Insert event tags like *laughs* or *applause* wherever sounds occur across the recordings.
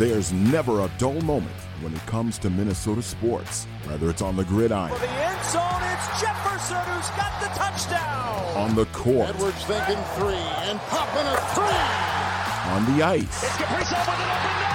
There's never a dull moment when it comes to Minnesota sports, whether it's on the gridiron. For the end zone, it's Jefferson who's got the touchdown. On the court. Edwards thinking three, and popping a three. On the ice. It's Kaprizov with an open net, he scores!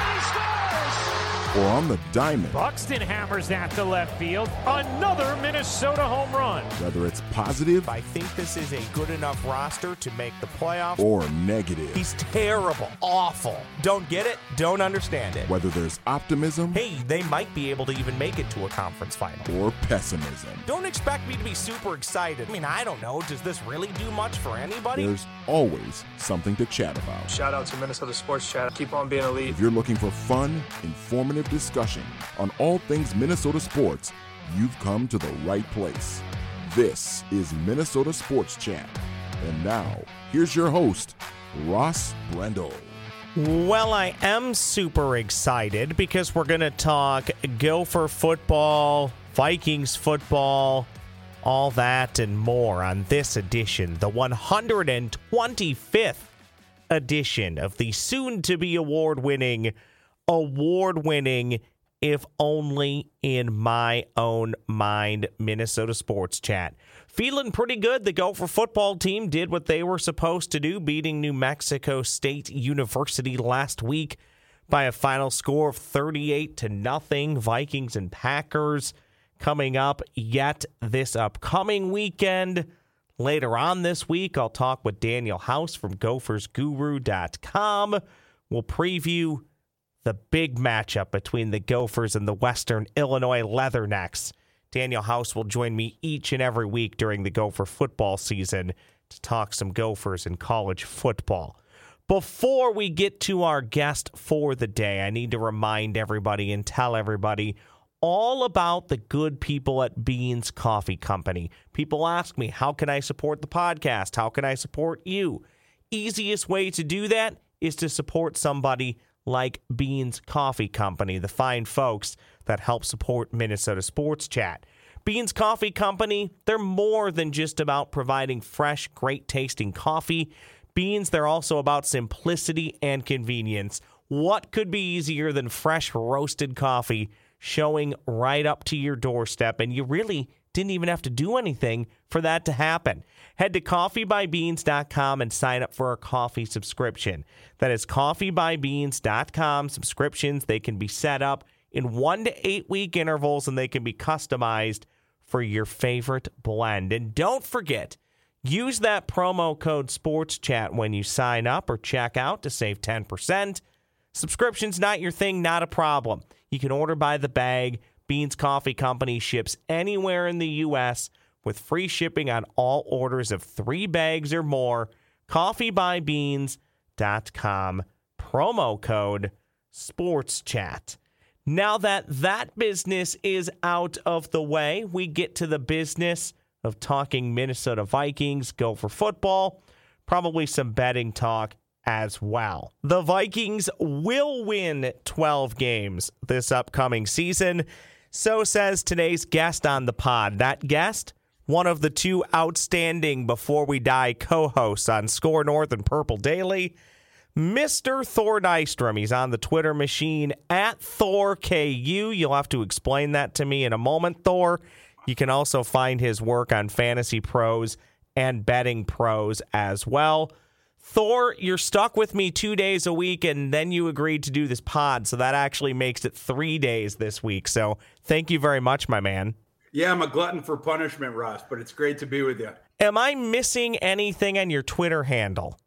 Or on the diamond. Buxton hammers that to left field. Another Minnesota home run. Whether it's positive I think this is a good enough roster to make the playoffs. or negative. He's terrible, awful. Don't get it, don't understand it. Whether there's optimism Hey, they might be able to even make it to a conference final. or pessimism. Don't expect me to be super excited. I mean, I don't know. Does this really do much for anybody? There's always something to chat about. Shout out to Minnesota Sports Chat. Keep on being elite. If you're looking for fun, informative discussion on all things Minnesota sports, you've come to the right place. This is Minnesota Sports Chat. And now, here's your host, Ross Brendel. Well, I am super excited because we're going to talk Gopher football, Vikings football, all that and more on this edition, the 125th edition of the soon to be award winning, award winning, if only in my own mind, Minnesota Sports Chat. Feeling pretty good. The Gopher football team did what they were supposed to do, beating New Mexico State University last week by a final score of 38 to nothing. Vikings and Packers coming up yet this upcoming weekend. Later on this week, I'll talk with Daniel House from gophersguru.com. We'll preview the big matchup between the Gophers and the Western Illinois Leathernecks. Daniel House will join me each and every week during the Gopher football season to talk some Gophers and college football. Before we get to our guest for the day, I need to remind everybody and tell everybody all about the good people at Beans Coffee Company. People ask me, how can I support the podcast? How can I support you? Easiest way to do that is to support somebody like Beans Coffee Company, the fine folks that help support Minnesota Sports Chat. Beans Coffee Company, they're more than just about providing fresh, great tasting coffee. Beans, they're also about simplicity and convenience. What could be easier than fresh roasted coffee showing right up to your doorstep? And you really didn't even have to do anything for that to happen. Head to coffeebybeans.com and sign up for a coffee subscription. That is coffeebybeans.com. Subscriptions, they can be set up in one to eight week intervals and they can be customized for your favorite blend. And don't forget, use that promo code SPORTSCHAT when you sign up or check out to save 10%. Subscription's not your thing, not a problem. You can order by the bag. Beans Coffee Company ships anywhere in the U.S. with free shipping on all orders of three bags or more. CoffeeByBeans.com. Promo code sports chat. Now that that business is out of the way, we get to the business of talking Minnesota Vikings, Gopher football, probably some betting talk as well. The Vikings will win 12 games this upcoming season. So says today's guest on the pod. That guest, one of the two outstanding Before We Die co hosts on Score North and Purple Daily, Mr. Thor Nystrom. He's on the Twitter machine at ThorKU. You'll have to explain that to me in a moment, Thor. You can also find his work on Fantasy Pros and Betting Pros as well. Thor, you're stuck with me two days a week, and then you agreed to do this pod. So that actually makes it three days this week. So thank you very much, my man. Yeah, I'm a glutton for punishment, Ross, but it's great to be with you. Am I missing anything on your Twitter handle?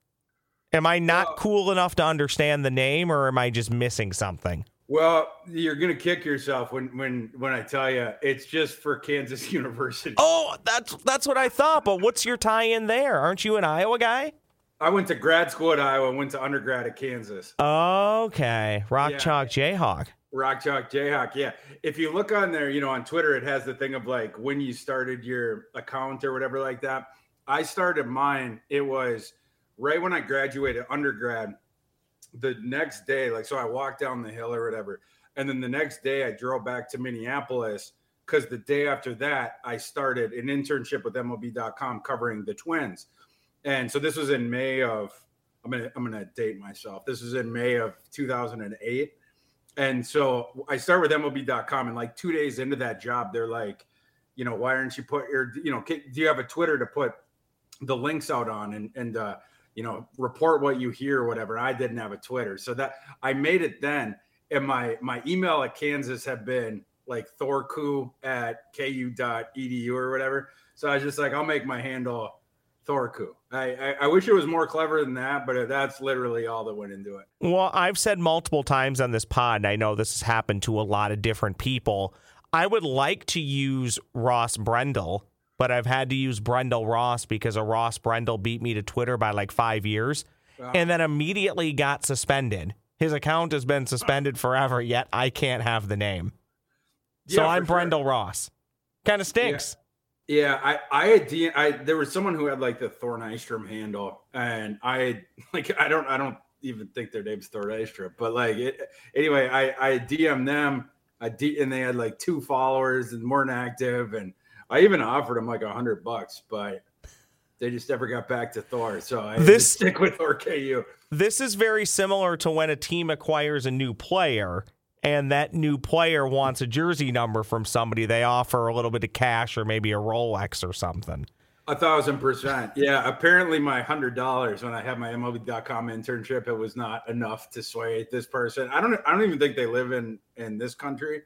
Am I not cool enough to understand the name, or am I just missing something? Well, you're gonna kick yourself when when when I tell you it's just for Kansas *laughs* University. Oh, that's that's what I thought. But what's your tie in there? Aren't you an Iowa guy? I went to grad school at Iowa, went to undergrad at Kansas. Okay, Rock Yeah. Chalk Jayhawk. Rock Chalk Jayhawk, yeah. If you look on there, you know, on Twitter, it has the thing of like when you started your account or whatever like that. I started mine. It was right when I graduated undergrad. The next day, like, so I walked down the hill or whatever, and then the next day I drove back to Minneapolis because the day after that I started an internship with MLB.com covering the Twins, and so this was in May of. I'm gonna I'm gonna date myself. This was in May of 2008 And so I start with MLB.com, and like two days into that job, they're like, you know, why aren't you put your, you know, do you have a Twitter to put the links out on and and uh, you know report what you hear or whatever? I didn't have a Twitter, so that I made it then, and my my email at Kansas had been like thorku at ku.edu or whatever. So I was just like, I'll make my handle Thorku. I, I, I, wish it was more clever than that, but that's literally all that went into it. Well, I've said multiple times on this pod, and I know this has happened to a lot of different people. I would like to use Ross Brendel, but I've had to use Brendel Ross because a Ross Brendel beat me to Twitter by like five years wow. and then immediately got suspended. His account has been suspended forever, yet I can't have the name. So I'm sure. Brendel Ross. Kind of stinks. Yeah. Yeah, I I had D, I there was someone who had like the Thor Nystrom handle, and I *laughs* like I don't I don't even think their name's Thor Nystrom, but like it, anyway, I I DM them, I D, and they had like two followers and weren't active, and I even offered them like a hundred bucks, but they just never got back to Thor. So I this stick with *laughs* Thor KU. This is very similar to when a team acquires a new player and that new player wants a jersey number from somebody, they offer a little bit of cash or maybe a Rolex or something. A thousand percent. Yeah. Apparently, my hundred dollars when I had my MLB.com internship, it was not enough to sway this person. I don't. I don't even think they live in in this country.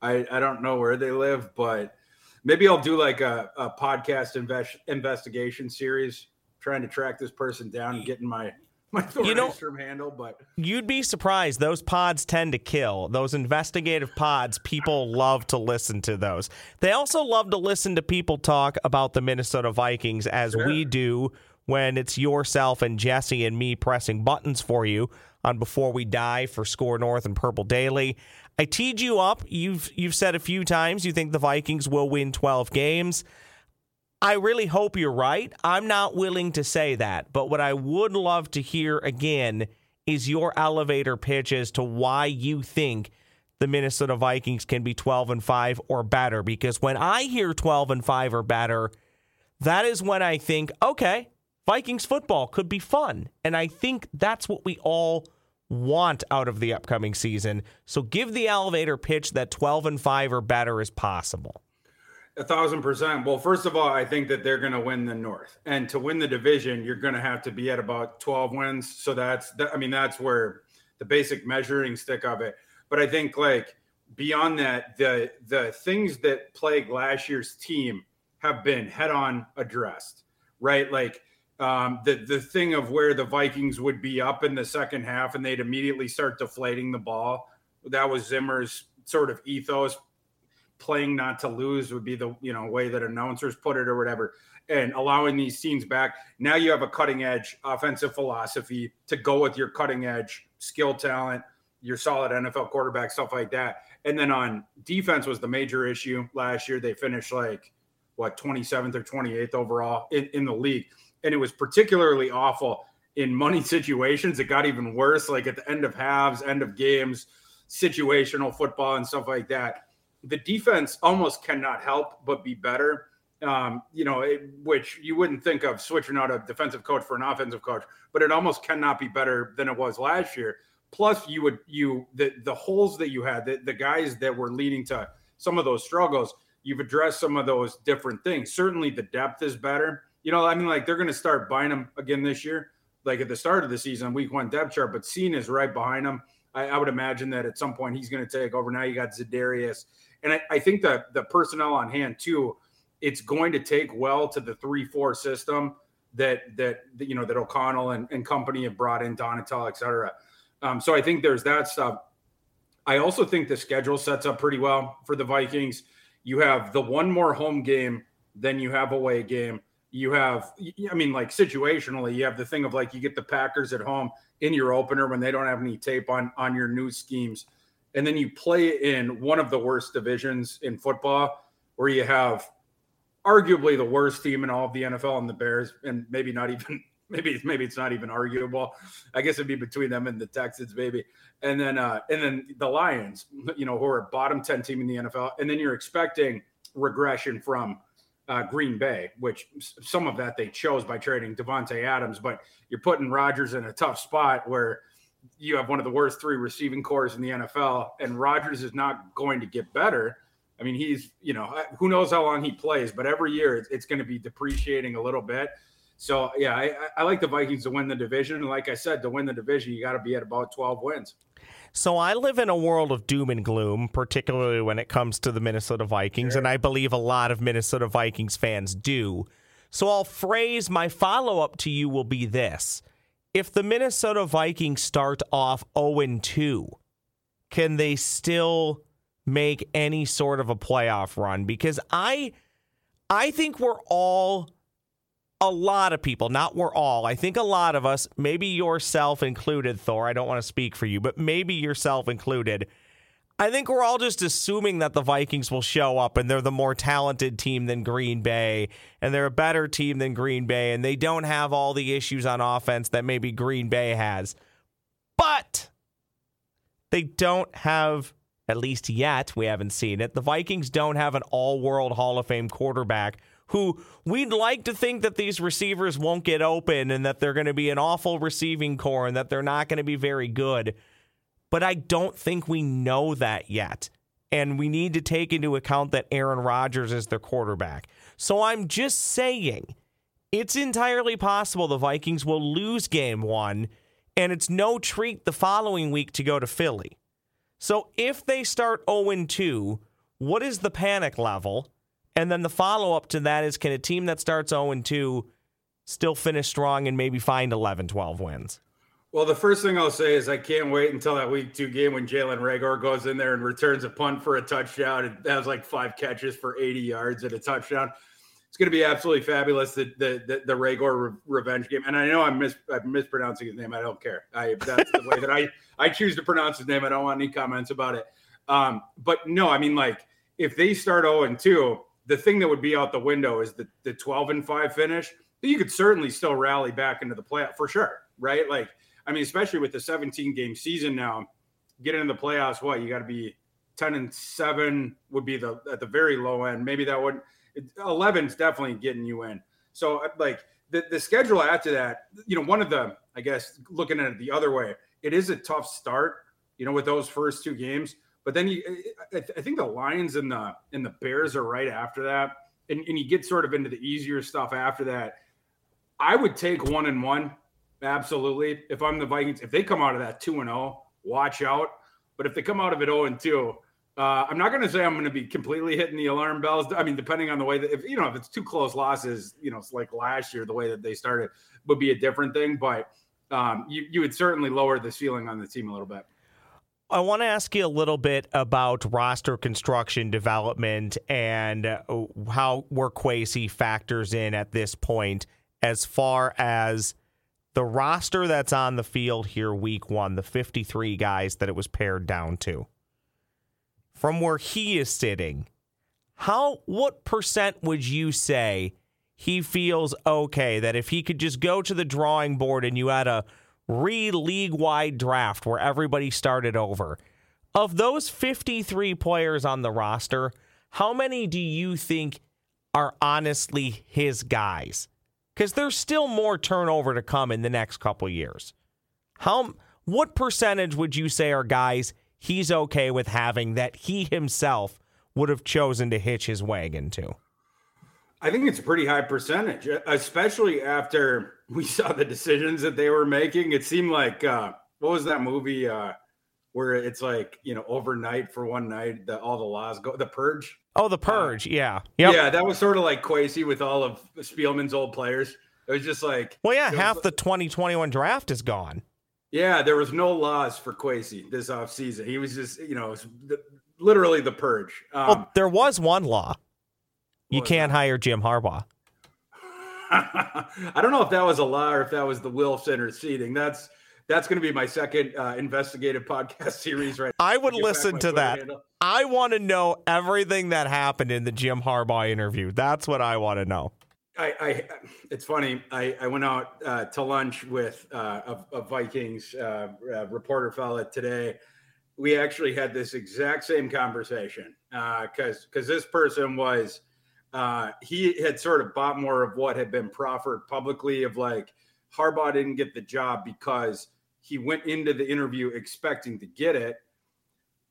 I I don't know where they live, but maybe I'll do like a, a podcast invest, investigation series, trying to track this person down and getting my *laughs* my Thor you know, handle, but you'd be surprised. Those pods tend to kill. Those investigative pods, people love to listen to those. They also love to listen to people talk about the Minnesota Vikings as sure. we do when it's yourself and Jesse and me pressing buttons for you on Before We Die for Score North and Purple Daily. I teed you up. You've you've said a few times you think the Vikings will win 12 games. I really hope you're right. I'm not willing to say that, but what I would love to hear again is your elevator pitch as to why you think the Minnesota Vikings can be 12 and 5 or better because when I hear 12 and 5 or better, that is when I think, okay, Vikings football could be fun. And I think that's what we all want out of the upcoming season. So give the elevator pitch that 12 and 5 or better is possible. A thousand percent. Well, first of all, I think that they're going to win the North, and to win the division, you're going to have to be at about 12 wins. So that's, that, I mean, that's where the basic measuring stick of it. But I think like beyond that, the the things that plagued last year's team have been head on addressed, right? Like um, the the thing of where the Vikings would be up in the second half and they'd immediately start deflating the ball. That was Zimmer's sort of ethos playing not to lose would be the you know way that announcers put it or whatever and allowing these teams back. Now you have a cutting edge offensive philosophy to go with your cutting edge skill talent your solid NFL quarterback stuff like that. And then on defense was the major issue last year. They finished like what 27th or 28th overall in, in the league. And it was particularly awful in money *laughs* situations. It got even worse like at the end of halves end of games situational football and stuff like that the defense almost cannot help but be better. Um, you know, it, which you wouldn't think of switching out a defensive coach for an offensive coach, but it almost cannot be better than it was last year. Plus, you would you the the holes that you had, the, the guys that were leading to some of those struggles, you've addressed some of those different things. Certainly, the depth is better. You know, I mean, like they're going to start Bynum again this year, like at the start of the season, week one depth chart, but Cine is right behind them. I, I would imagine that at some point he's going to take over. Now you got Za'Darius and I, I think that the personnel on hand too, it's going to take well to the three four system that that you know that O'Connell and, and company have brought in Donatell, et cetera. Um, so I think there's that stuff. I also think the schedule sets up pretty well for the Vikings. You have the one more home game than you have away game. You have, I mean, like situationally, you have the thing of like you get the Packers at home in your opener when they don't have any tape on on your new schemes and then you play in one of the worst divisions in football where you have arguably the worst team in all of the NFL and the Bears, and maybe not even *laughs* maybe maybe it's not even arguable. I guess it'd be between them and the Texans, maybe. And then uh and then the Lions, you know, who are a bottom 10 team in the NFL, and then you're expecting regression from uh, Green Bay, which some of that they chose by trading Davante Adams, but you're putting Rodgers in a tough spot where you have one of the worst three receiving corps in the NFL, and Rodgers is not going to get better. I mean, he's, you know, who knows how long he plays, but every year it's, it's going to be depreciating a little bit. So, yeah, I, I like the Vikings to win the division. And like I said, to win the division, you got to be at about 12 wins. So I live in a world of doom and gloom, particularly when it comes to the Minnesota Vikings, sure. and I believe a lot of Minnesota Vikings fans do. So I'll phrase my follow up to you will be this. If the Minnesota Vikings start off 0 2, can they still make any sort of a playoff run? Because I I think we're all a lot of people, not we're all, I think a lot of us, maybe yourself included, Thor, I don't want to speak for you, but maybe yourself included. I think we're all just assuming that the Vikings will show up and they're the more talented team than Green Bay and they're a better team than Green Bay and they don't have all the issues on offense that maybe Green Bay has. But they don't have, at least yet, we haven't seen it. The Vikings don't have an all world Hall of Fame quarterback who we'd like to think that these receivers won't get open and that they're going to be an awful receiving corps and that they're not going to be very good. But I don't think we know that yet. And we need to take into account that Aaron Rodgers is their quarterback. So I'm just saying it's entirely possible the Vikings will lose game one, and it's no treat the following week to go to Philly. So if they start 0 2, what is the panic level? And then the follow up to that is can a team that starts 0 2 still finish strong and maybe find 11, 12 wins? Well, the first thing I'll say is I can't wait until that week two game when Jalen Reagor goes in there and returns a punt for a touchdown and has like five catches for 80 yards and a touchdown. It's going to be absolutely fabulous. The the the, the Reagor re- revenge game, and I know I'm mis- I'm mispronouncing his name. I don't care. I that's the way that I I choose to pronounce his name. I don't want any comments about it. Um, but no, I mean like if they start 0 and 2, the thing that would be out the window is the, the 12 and 5 finish. You could certainly still rally back into the playoff for sure, right? Like, I mean, especially with the 17 game season now, getting in the playoffs, what you got to be 10 and 7 would be the at the very low end. Maybe that would 11 is definitely getting you in. So, uh, like, the, the schedule after that, you know, one of the, I guess, looking at it the other way, it is a tough start, you know, with those first two games. But then you, I, I think the Lions and the and the Bears are right after that, and, and you get sort of into the easier stuff after that. I would take one and one, absolutely. If I'm the Vikings, if they come out of that two and zero, oh, watch out. But if they come out of it 0 and 2, uh, I'm not going to say I'm going to be completely hitting the alarm bells. I mean, depending on the way that if you know if it's two close losses, you know, it's like last year, the way that they started would be a different thing. But um, you you would certainly lower the ceiling on the team a little bit. I want to ask you a little bit about roster construction development and uh, how Kwesi factors in at this point as far as the roster that's on the field here week one, the 53 guys that it was pared down to. From where he is sitting, how what percent would you say he feels okay that if he could just go to the drawing board and you had a re league wide draft where everybody started over. Of those 53 players on the roster, how many do you think are honestly his guys? Because there's still more turnover to come in the next couple years. How what percentage would you say are guys he's okay with having that he himself would have chosen to hitch his wagon to? I think it's a pretty high percentage, especially after we saw the decisions that they were making. It seemed like uh, what was that movie uh, where it's like you know overnight for one night the, all the laws go the purge. Oh, the purge, uh, yeah, yep. yeah. That was sort of like Kwesi with all of Spielman's old players. It was just like well, yeah, half was, the 2021 draft is gone. Yeah, there was no laws for Kwesi this offseason. He was just you know the, literally the purge. Um, well, there was one law. You can't hire Jim Harbaugh. *laughs* I don't know if that was a law or if that was the Wilfs interceding. That's that's going to be my second uh, investigative podcast *laughs* series. Right. I would listen to that. Handle. I want to know everything that happened in the Jim Harbaugh interview. That's what I want to know. I, I, it's funny. I, I went out uh, to lunch with uh, a, a, Vikings uh, reporter fella today. We actually had this exact same conversation because uh, because this person was uh, he had sort of bought more of what had been proffered publicly of like Harbaugh didn't get the job because he went into the interview expecting to get it.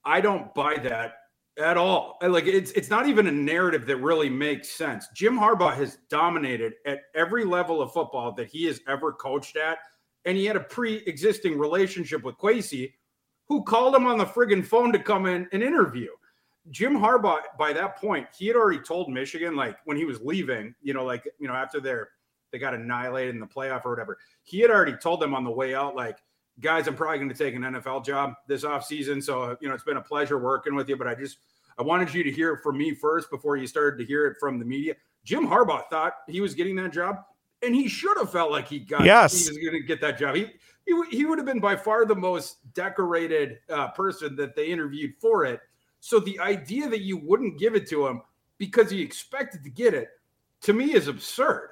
I don't buy that at all. Like it's it's not even a narrative that really makes sense. Jim Harbaugh has dominated at every level of football that he has ever coached at, and he had a pre-existing relationship with Kwesi, who called him on the friggin' phone to come in and interview. Jim Harbaugh, by that point, he had already told Michigan, like when he was leaving, you know, like you know, after their they got annihilated in the playoff or whatever, he had already told them on the way out, like, guys, I'm probably going to take an NFL job this offseason. So, you know, it's been a pleasure working with you, but I just I wanted you to hear it from me first before you started to hear it from the media. Jim Harbaugh thought he was getting that job, and he should have felt like he got yes. he was going to get that job. He, he he would have been by far the most decorated uh, person that they interviewed for it. So the idea that you wouldn't give it to him because he expected to get it, to me, is absurd.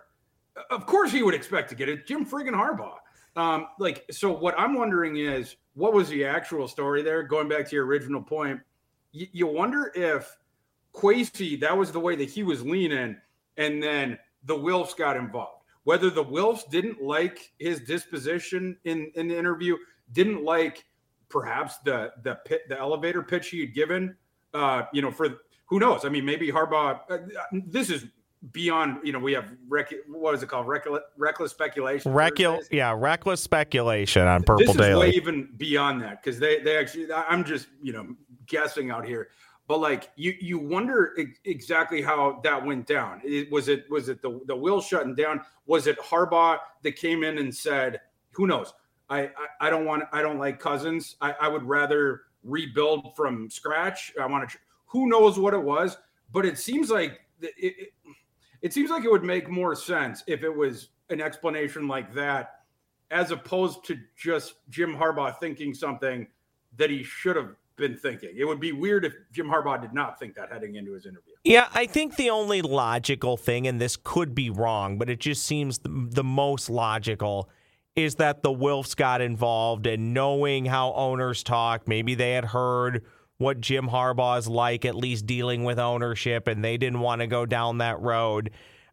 Of course, he would expect to get it. Jim friggin' Harbaugh. Um, like, so what I'm wondering is, what was the actual story there? Going back to your original point, you, you wonder if Kwesi, that was the way that he was leaning, and then the Wilfs got involved. Whether the Wilfs didn't like his disposition in, in the interview, didn't like perhaps the the pit, the elevator pitch he had given, uh, you know, for who knows? I mean, maybe Harbaugh. Uh, this is beyond. You know, we have rec- what is it called? Reckless, reckless speculation. Recul- yeah, reckless speculation on Purple this is Daily. Way even beyond that because they they actually. I'm just you know guessing out here, but like you you wonder exactly how that went down. It, was it was it the the will shutting down? Was it Harbaugh that came in and said, "Who knows? I I, I don't want I don't like Cousins. I, I would rather rebuild from scratch. I want to. Who knows what it was? But it seems like it, it, it seems like it would make more sense if it was an explanation like that, as opposed to just Jim Harbaugh thinking something that he should have been thinking. It would be weird if Jim Harbaugh did not think that heading into his interview. Yeah, I think the only logical thing, and this could be wrong, but it just seems the, the most logical, is that the Wilfs got involved and knowing how owners talk, maybe they had heard what Jim Harbaugh is like, at least dealing with ownership, and they didn't want to go down that road.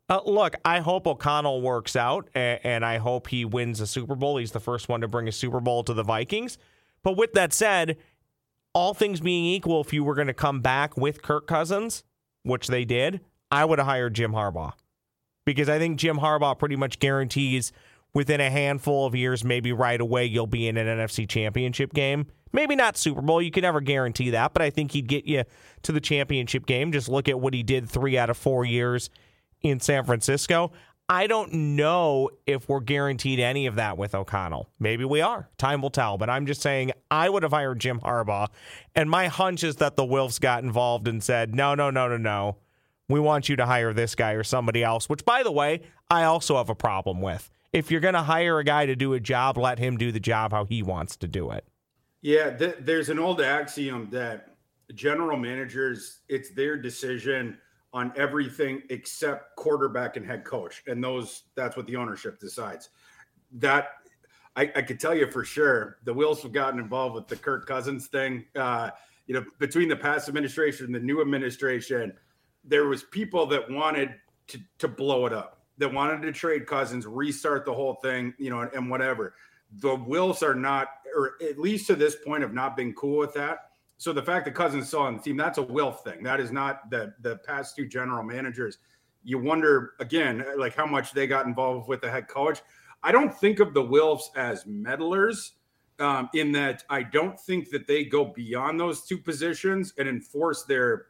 Uh, look, I hope O'Connell works out, and, and I hope he wins a Super Bowl. He's the first one to bring a Super Bowl to the Vikings. But with that said, all things being equal, if you were going to come back with Kirk Cousins, which they did, I would have hired Jim Harbaugh because I think Jim Harbaugh pretty much guarantees within a handful of years, maybe right away, you'll be in an NFC championship game. Maybe not Super Bowl. You can never guarantee that, but I think he'd get you to the championship game. Just look at what he did three out of four years in San Francisco. I don't know if we're guaranteed any of that with O'Connell. Maybe we are. Time will tell. But I'm just saying I would have hired Jim Harbaugh. And my hunch is that the Wilfs got involved and said, no, no, no, no, no. We want you to hire this guy or somebody else, which, by the way, I also have a problem with. If you're going to hire a guy to do a job, let him do the job how he wants to do it. Yeah, th- there's an old axiom that general managers, it's their decision on everything except quarterback and head coach. And those that's what the ownership decides. That I, I could tell you for sure the Wilfs have gotten involved with the Kirk Cousins thing. Uh, you know, between the past administration and the new administration, there was people that wanted to, to blow it up, that wanted to trade Cousins, restart the whole thing, you know, and, and whatever. The Wilfs are not, or at least to this point, have not been cool with that. So the fact that Cousins saw on the team, that's a Wilf thing. That is not the the past two general managers. You wonder again, like how much they got involved with the head coach. I don't think of the Wilfs as meddlers, um, in that I don't think that they go beyond those two positions and enforce their,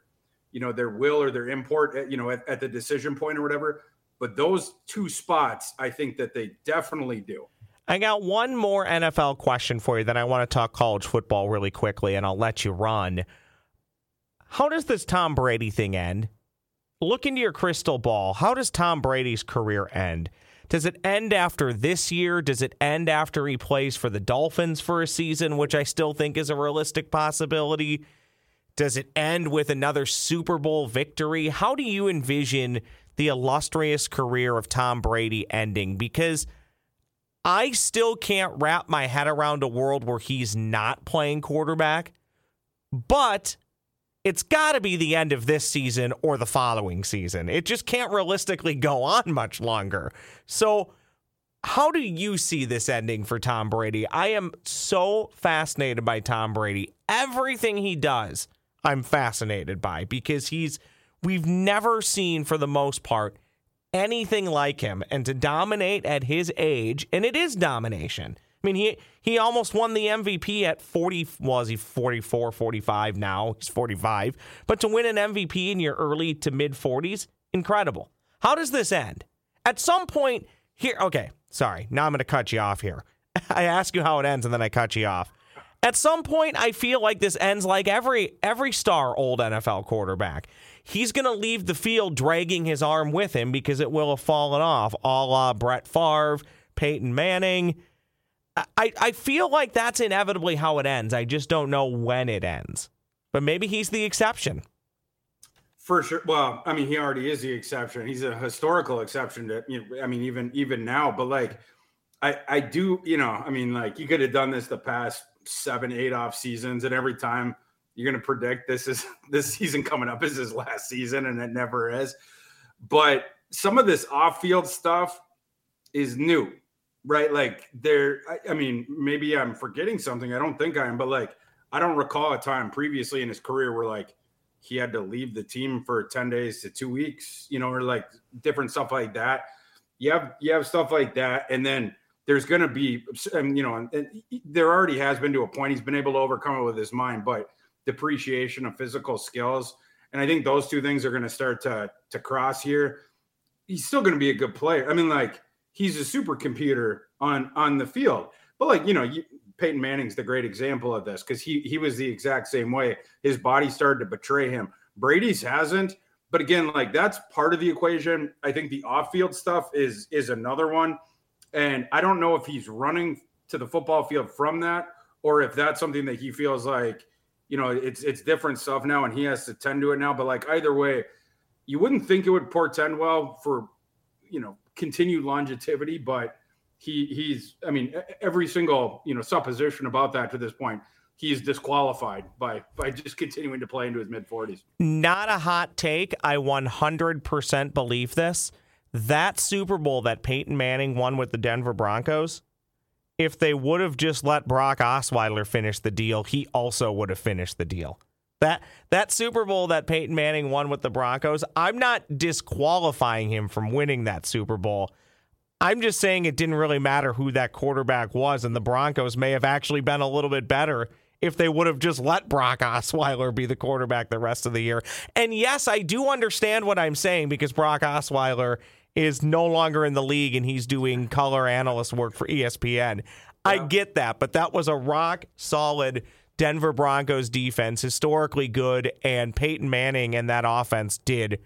you know, their will or their import, at, you know, at, at the decision point or whatever. But those two spots, I think that they definitely do. I got one more NFL question for you. Then I want to talk college football really quickly, and I'll let you run. How does this Tom Brady thing end? Look into your crystal ball. How does Tom Brady's career end? Does it end after this year? Does it end after he plays for the Dolphins for a season, which I still think is a realistic possibility? Does it end with another Super Bowl victory? How do you envision the illustrious career of Tom Brady ending? Because I still can't wrap my head around a world where he's not playing quarterback, but it's got to be the end of this season or the following season. It just can't realistically go *laughs* on much longer. So, how do you see this ending for Tom Brady? I am so fascinated by Tom Brady. Everything he does, I'm fascinated by because he's we've never seen for the most part anything like him and to dominate at his age, and it is domination. I mean, he he almost won the MVP at 40 was he 44, 45 now. He's 45. But to win an MVP in your early to mid 40s, incredible. How does this end? At some point here, okay, sorry. Now I'm going to cut you off here. *laughs* I ask you how it ends and then I cut you off. At some point I feel like this ends like every every star old NFL quarterback he's going to leave the field dragging his arm with him because it will have fallen off, a la Brett Favre, Peyton Manning. I, I feel like that's inevitably how it ends. I just don't know when it ends. But maybe he's the exception. For sure. Well, I mean, he already is the exception. He's a historical exception to, you know, I mean, even even now. But like, I I do, you know, I mean, like you could have done this the past seven, eight off seasons, and every time you're going to predict this is *laughs* this season coming up is his last season, and it never is. But some of this off-field stuff is new, right? Like there, I, I mean, maybe I'm forgetting something. I don't think I am, but like I don't recall a time previously in his career where like he had to leave the team for 10 days to two weeks, you know, or like different stuff like that. You have you have stuff like that, and then there's going to be, and you know, and there already has been to a point he's been able to overcome it with his mind, but depreciation of physical skills. And I think those two things are going to start to to cross here. He's still going to be a good player. I mean, like he's a supercomputer on on the field. But like you know, you, Peyton Manning's the great example of this because he he was the exact same way. His body started to betray him. Brady's hasn't. But again, like that's part of the equation. I think the off-field stuff is is another one. And I don't know if he's running to the football field from that or if that's something that he feels like you know, it's it's different stuff now, and he has to tend to it now. But like either way, you wouldn't think it would portend well for you know continued longevity, but he he's I mean every single you know supposition about that to this point he's disqualified by by just continuing to play into his mid 40s. Not a hot take. I 100% believe this. That Super Bowl that Peyton Manning won with the Denver Broncos, if they would have just let Brock Osweiler finish the deal, he also would have finished the deal. That that Super Bowl that Peyton Manning won with the Broncos, I'm not disqualifying him from winning that Super Bowl. I'm just saying it didn't really matter who that quarterback was, and the Broncos may have actually been a little bit better if they would have just let Brock Osweiler be the quarterback the rest of the year. And yes, I do understand what I'm saying because Brock Osweiler is no longer in the league and he's doing color analyst work for ESPN. Yeah. I get that, but that was a rock solid Denver Broncos defense, historically good, and Peyton Manning and that offense did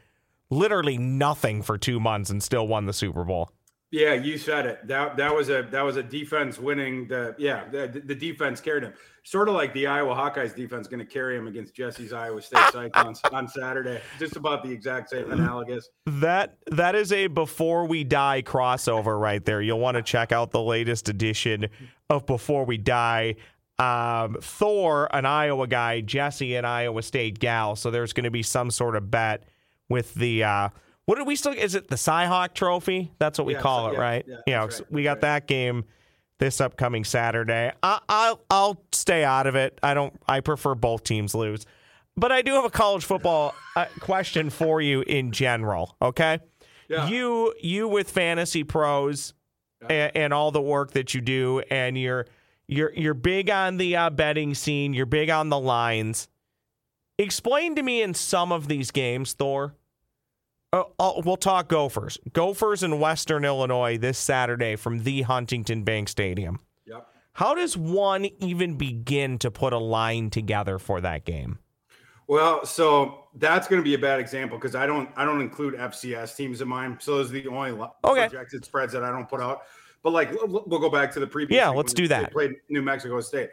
literally nothing for two months and still won the Super Bowl. Yeah, you said it. That that was a that was a defense winning the yeah the, the defense carried him. Sort of like the Iowa Hawkeyes defense going to carry him against Jesse's Iowa State *laughs* Cyclones on Saturday. Just about the exact same analogous. That that is a before we die crossover right there. You'll want to check out the latest edition of Before We Die. Um, Thor, an Iowa guy, Jesse, an Iowa State gal. So there's going to be some sort of bet with the. Uh, what did we still? Is it the Cyhawk Trophy? That's what we yeah, call so, it, yeah, right? Yeah, you know, right, we got right. that game this upcoming Saturday. I, I'll I'll stay out of it. I don't. I prefer both teams lose, but I do have a college football uh, question for you in general. Okay, you you with Fantasy Pros and, and, all the work that you do, and you're you're you're big on the uh, betting scene. You're big on the lines. Explain to me in some of these games, Thor Oh, oh, we'll talk Gophers. Gophers in Western Illinois this Saturday from the Huntington Bank Stadium. Yep. How does one even begin to put a line together for that game? Well, so that's going to be a bad example because I don't I don't include FCS teams in mine. So those are the only okay. projected spreads that I don't put out. But like we'll go back to the previous. Yeah, let's do that. played New Mexico State.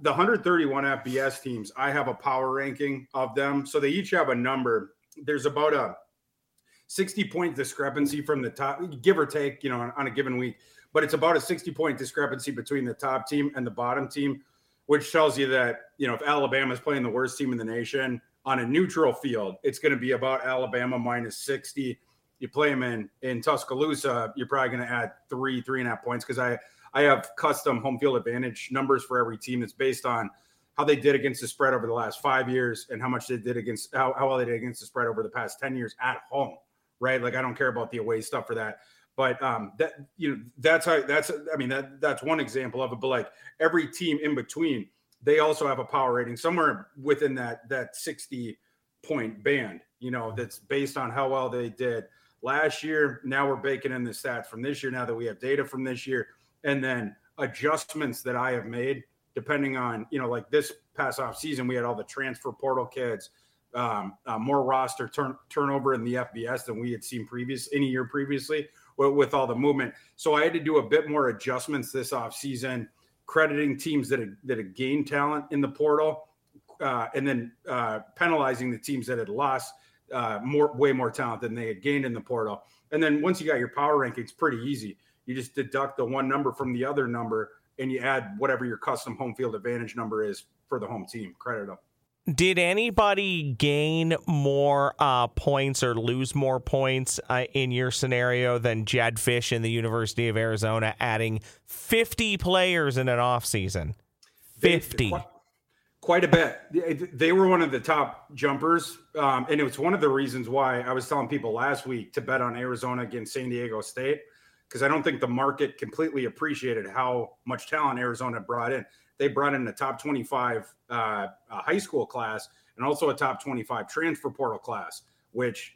The 131 FBS teams, I have a power ranking of them. So they each have a number. There's about a 60 point discrepancy from the top, give or take, you know, on, on a given week. But it's about a 60 point discrepancy between the top team and the bottom team, which tells you that, you know, if Alabama is playing the worst team in the nation on a neutral field, it's going to be about Alabama minus 60. you play them in in Tuscaloosa, you're probably going to add three, three and a half points because I I have custom home field advantage numbers for every team that's based on how they did against the spread over the last five years and how much they did against how, how well they did against the spread over the past 10 years at home, right? Like I don't care about the away stuff for that. But um that you know, that's how that's I mean that that's one example of it. But like every team in between, they also have a power rating somewhere within that that 60 point band, you know, that's based on how well they did last year. Now we're baking in the stats from this year now that we have data from this year and then adjustments that I have made depending on you know like this past off season we had all the transfer portal kids um, uh, more roster turn, turnover in the FBS than we had seen previous any year previously with, with, all the movement. So I had to do a bit more adjustments this offseason, crediting teams that had, that had gained talent in the portal, uh, and then uh, penalizing the teams that had lost uh, more way more talent than they had gained in the portal. And then once you got your power rankings, pretty easy. You just deduct the one number from the other number and you add whatever your custom home field advantage number is for the home team. Credit them. Did anybody gain more uh, points or lose more points uh, in your scenario than Jedd Fisch in the University of Arizona, adding 50 players in an offseason? 50. Quite, quite, a bit. They were one of the top jumpers. Um, and it was one of the reasons why I was telling people last week to bet on Arizona against San Diego State because I don't think the market completely appreciated how much talent Arizona brought in. They brought in a top 25 uh, high school class and also a top 25 transfer portal class, which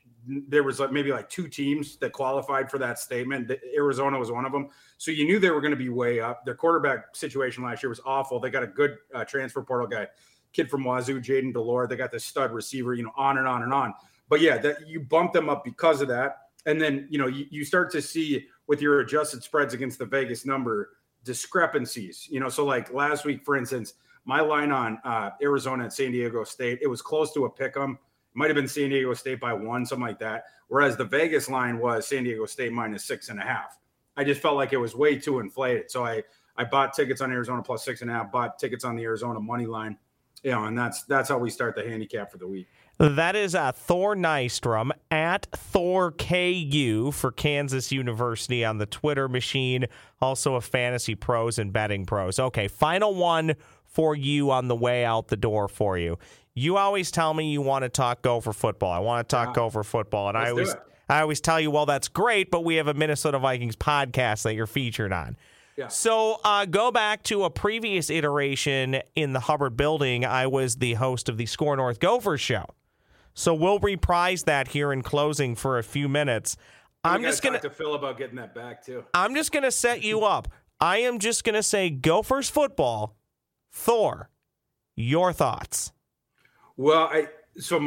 there was like maybe like two teams that qualified for that statement. Arizona was one of them. So you knew they were going to be way up. Their quarterback situation last year was awful. They got a good uh, transfer portal guy, kid from Wazoo, Jayden de Laura. They got the stud receiver, you know, on and on and on. But yeah, that you bump them up because of that. And then, you know, you, you start to see with your adjusted spreads against the Vegas number discrepancies. You know, so like last week, for instance, my line on uh, Arizona and San Diego State, it was close to a pick 'em. Might have been San Diego State by one, something like that. Whereas the Vegas line was San Diego State minus six and a half. I just felt like it was way too inflated. So I I bought tickets on Arizona plus six and a half, bought tickets on the Arizona money line. You know, and that's that's how we start the handicap for the week. That is uh, Thor Nystrom at Thor KU for Kansas University on the Twitter machine. Also a fantasy pros and betting pros. Okay, final one for you on the way out the door for you. You always tell me you want to talk Gopher football. I want to talk yeah. Gopher football, and Let's I always I always tell you, well, that's great, but we have a Minnesota Vikings podcast that you're featured on. Yeah. So uh, go back to a previous iteration in the Hubbard building. I was the host of the Score North Gopher show. So we'll reprise that here in closing for a few minutes. I'm just going to Phil about getting that back too. I'm just going to set you up. I am just going to say Gophers football. Thor, your thoughts? Well, I so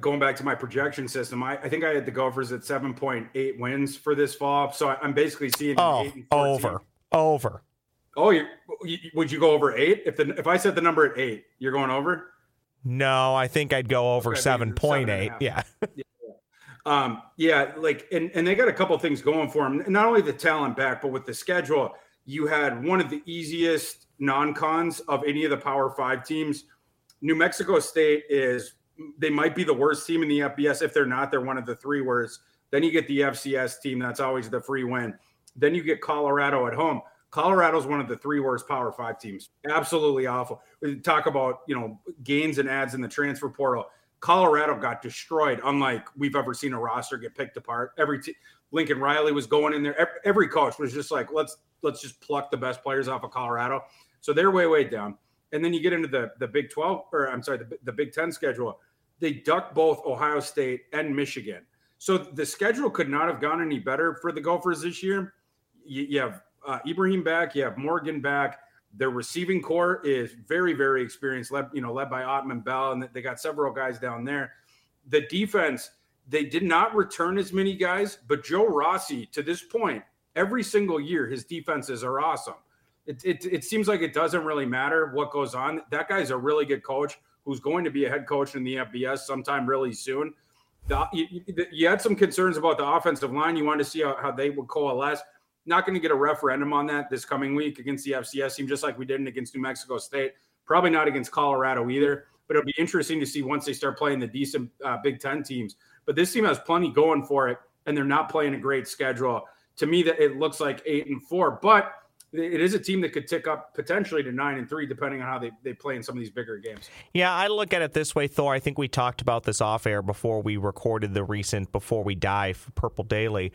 going back to my projection system, I, I think I had the Gophers at 7.8 wins for this fall. So I'm basically seeing oh over over. Oh, you would you go over eight if the if I set the number at eight, you're going over? No, I think I'd go over seven point eight. Yeah. yeah. Um, yeah, like and and they got a couple things going for them. Not only the talent back, but with the schedule, you had one of the easiest non-cons of any of the Power Five teams. New Mexico State is they might be the worst team in the FBS. If they're not, they're one of the three worst. Then you get the FCS team. That's always the free win. Then you get Colorado at home. Colorado's one of the three worst Power Five teams. Absolutely awful. We talk about you know gains and ads in the transfer portal. Colorado got destroyed, unlike we've ever seen a roster get picked apart. Every te- Lincoln Riley was going in there. Every, every coach was just like, let's let's just pluck the best players off of Colorado. So they're way way down. And then you get into the the Big Twelve, or I'm sorry, the, the Big Ten schedule. They duck both Ohio State and Michigan. So the schedule could not have gone any better for the Gophers this year. You, you have uh, Ibrahim back. You have Morgan back. Their receiving corps is very, very experienced, led, you know, led by Autman-Bell, and they got several guys down there. The defense, they did not return as many guys, but Joe Rossi, to this point, every single year, his defenses are awesome. It, it, it seems like it doesn't really matter what goes on. That guy's a really good coach who's going to be a head coach in the FBS sometime really soon. The, you, you, had some concerns about the offensive line. You wanted to see how, how they would coalesce. Not going to get a referendum on that this coming week against the FCS team, just like we did against New Mexico State. Probably not against Colorado either. But it'll be interesting to see once they start playing the decent uh, Big Ten teams. But this team has plenty going for it. and they're not playing a great schedule. To me, that it looks like eight and four, but it is a team that could tick up potentially to nine and three, depending on how they, they play in some of these bigger games. Yeah, I look at it this way, Thor. I think we talked about this off air before we recorded the recent Before We Die for Purple Daily.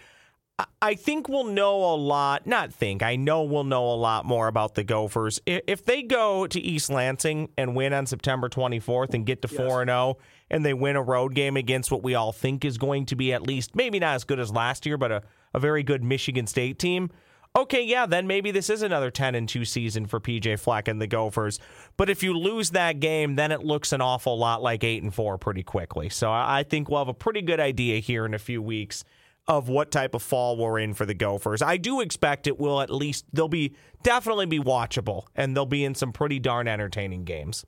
I think we'll know a lot. Not think, I know we'll know a lot more about the Gophers. If they go to East Lansing and win on September 24th and get to 4 0, and they win a road game against what we all think is going to be at least maybe not as good as last year, but a, a very good Michigan State team okay, yeah, then maybe this is another 10 and 2 season for PJ Fleck and the Gophers. But if you lose that game, then it looks an awful lot like 8 and 4 pretty quickly. So I think we'll have a pretty good idea here in a few weeks of what type of fall we're in for the Gophers. I do expect it will at least they'll be definitely be watchable and they'll be in some pretty darn entertaining games.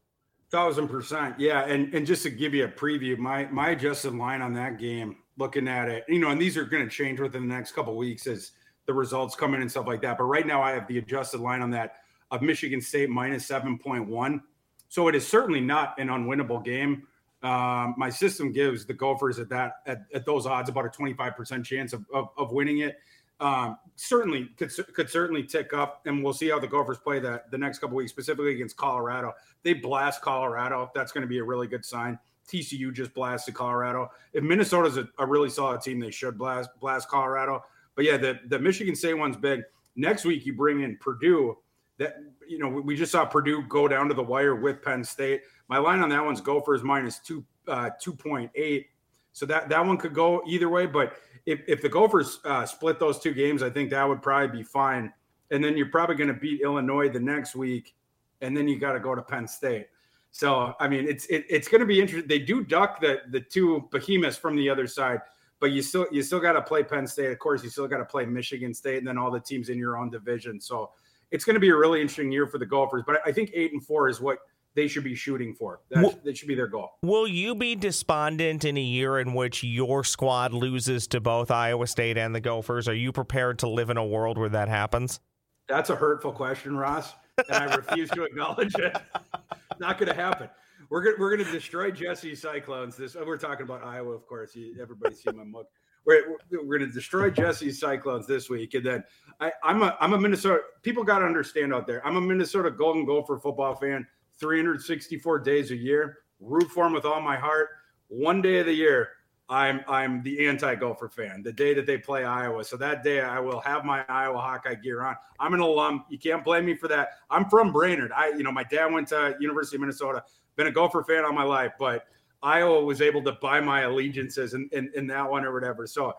Thousand percent, yeah. And and just to give you a preview, my my adjusted line on that game, looking at it, you know, and these are going to change within the next couple weeks as the results come in and stuff like that. But right now, I have the adjusted line on that of Michigan State minus 7.1. So it is certainly not an unwinnable game. Um, my system gives the Gophers at that at, at those odds about a 25% chance of, of, of winning it. Um, certainly could could certainly tick up, and we'll see how the Gophers play that the next couple weeks, specifically against Colorado. They blast Colorado. That's going to be a really good sign. TCU just blasted Colorado. If Minnesota's a, a really solid team, they should blast blast Colorado. But yeah, the, the Michigan State one's big. Next week, you bring in Purdue. That you know, we just saw Purdue go down to the wire with Penn State. My line on that one's Gophers minus two uh, two point eight. So that that one could go either way. But if, if the Gophers uh, split those two games, I think that would probably be fine. And then you're probably going to beat Illinois the next week, and then you got to go to Penn State. So I mean, it's it, it's going to be interesting. They do duck the the two behemoths from the other side but you still you still got to play Penn State. Of course, you still got to play Michigan State, and then all the teams in your own division. So it's going to be a really interesting year for the Gophers. But I think eight and four is what they should be shooting for. That, will, that should be their goal. Will you be despondent in a year in which your squad loses to both Iowa State and the Gophers? Are you prepared to live in a world where that happens? That's a hurtful question, Ross, and I refuse to acknowledge it. *laughs* Not going to happen we're gonna we're gonna destroy Jesse Cyclones. This we're talking about Iowa, of course. Everybody's seen my mug. We're, we're gonna destroy Jesse Cyclones this week, and then I, I'm a I'm a Minnesota. People got to understand out there. I'm a Minnesota Golden Gopher football fan. 364 days a year. Root for them with all my heart. One day of the year, I'm I'm the anti-Gopher fan. The day that they play Iowa, so that day I will have my Iowa Hawkeye gear on. I'm an alum. You can't blame me for that. I'm from Brainerd. I you know my dad went to University of Minnesota been a Gopher fan all my life, but Iowa was able to buy my allegiances in, in, in that one or whatever. So,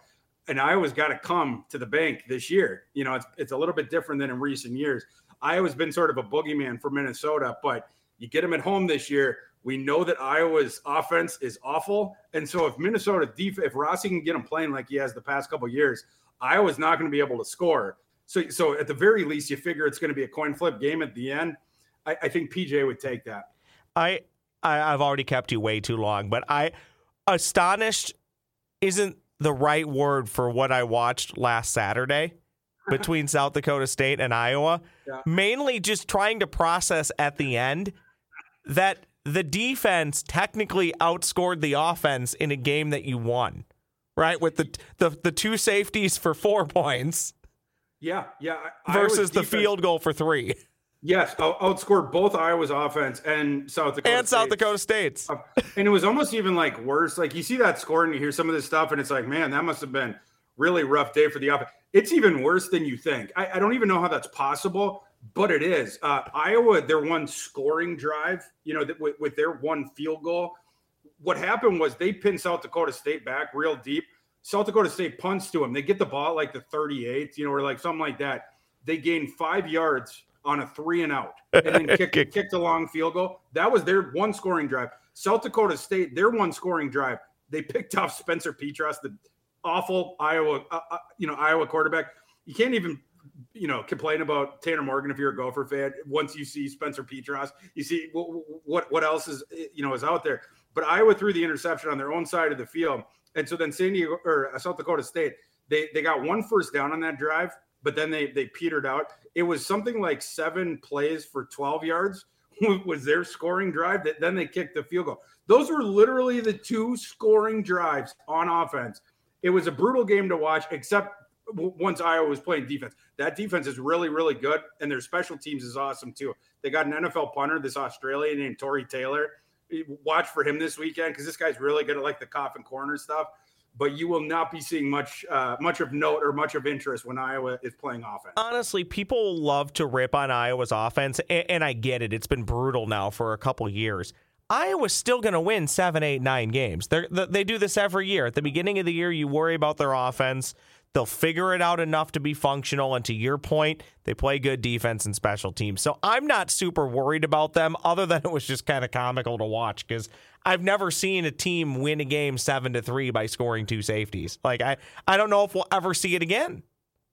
and Iowa's got to come to the bank this year. You know, it's, it's a little bit different than in recent years. Iowa's been sort of a boogeyman for Minnesota, but you get them at home this year. We know that Iowa's offense is awful. And so if Minnesota def- if Rossi can get them playing like he has the past couple years, Iowa's not going to be able to score. So, so at the very least, you figure it's going to be a coin flip game at the end. I, I think PJ would take that. I, I I've already kept you way too long, but I astonished isn't the right word for what I watched last Saturday *laughs* between South Dakota State and Iowa. Yeah. Mainly just trying to process at the end that the defense technically outscored the offense in a game that you won. Right? With the the, the two safeties for 4 *laughs* points. Yeah, yeah. Versus the field goal for 3. Yes, I'll outscored both Iowa's offense and South Dakota and South Dakota State's. Uh, and it was almost even like worse. Like you see that score and you hear some of this stuff, and it's like, man, that must have been really rough day for the offense. It's even worse than you think. I, I don't even know how that's possible, but it is. Uh, Iowa, their one scoring drive, you know, with, with their one field goal. What happened was they pinned South Dakota State back real deep. South Dakota State punts to them. They get the ball like the 38, you know, or like something like that. They gain five yards on a three and out *laughs* and then kicked, kicked a long field goal. That was their one scoring drive. South Dakota State, their one scoring drive, they picked off Spencer Petras, the awful Iowa, uh, uh, you know, Iowa quarterback. You can't even, you know, complain about Tanner Morgan if you're a Gopher fan. Once you see Spencer Petras, you see what what, what else is you know is out there. But Iowa threw the interception on their own side of the field, and so then San Diego or uh, South Dakota State, they they got one first down on that drive, but then they they petered out it was something like seven plays for 12 yards *laughs* was their scoring drive that then they kicked the field goal. Those were literally the two scoring drives on offense. it was a brutal game to watch, except once Iowa was playing defense. That defense is really, really good, and their special teams is awesome too. They got an NFL punter, this Australian named Tory Taylor. Watch for him this weekend because this guy's really good at like the coffin corner stuff. But you will not be seeing much, uh, much of note or much of interest when Iowa is playing offense. Honestly, people love to rip on Iowa's offense, and, and I get it. It's been brutal now for a couple years. Iowa's still going to win seven, eight, nine games. They're, they do this every year. At the beginning of the year, you worry about their offense. They'll figure it out enough to be functional. And to your point, they play good defense and special teams. So I'm not super worried about them, other than it was just kind of comical to watch because I've never seen a team win a game seven to three by scoring two safeties. Like I, I don't know if we'll ever see it again.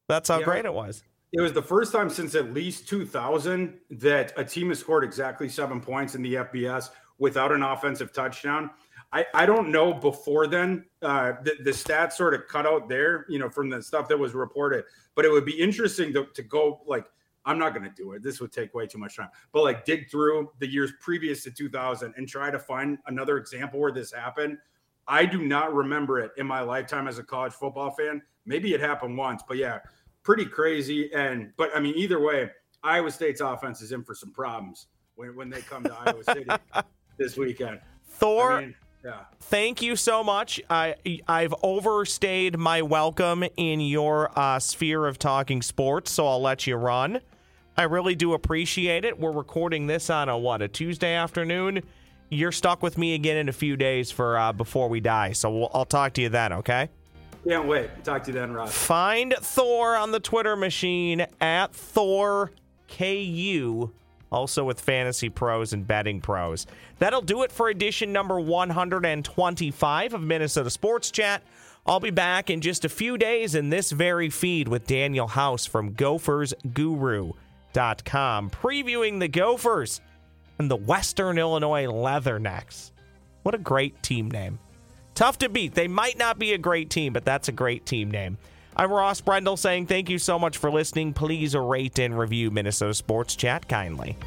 That's how yeah. great it was. It was the first time since at least 2000 that a team has scored exactly seven points in the FBS without an offensive touchdown. I, I don't know before then. Uh, the, the stats sort of cut out there, you know, from the stuff that was reported. But it would be interesting to, to go like, I'm not going to do it. This would take way too much time. But like dig through the years previous to 2000 and try to find another example where this happened. I do not remember it in my lifetime as a college football fan. Maybe it happened once, but yeah, pretty crazy. And but I mean, either way, Iowa State's offense is in for some problems when, when they come to Iowa City *laughs* this weekend. Thor, I mean, yeah. thank you so much. I I've overstayed my welcome in your uh, sphere of talking sports, so I'll let you run. I really do appreciate it. We're recording this on a what a Tuesday afternoon. You're stuck with me again in a few days for uh, before we die, so we'll, I'll talk to you then. Okay. Can't wait. Talk to you then, Ross. Find Thor on the Twitter machine at Thor KU also with fantasy pros and betting pros. That'll do it for edition number 125 of Minnesota Sports Chat. I'll be back in just a few days in this very feed with Daniel House from GophersGuru.com, previewing the Gophers and the Western Illinois Leathernecks. What a great team name. Tough to beat. They might not be a great team, but that's a great team name. I'm Ross Brendel saying thank you so much for listening. Please rate and review Minnesota Sports Chat kindly.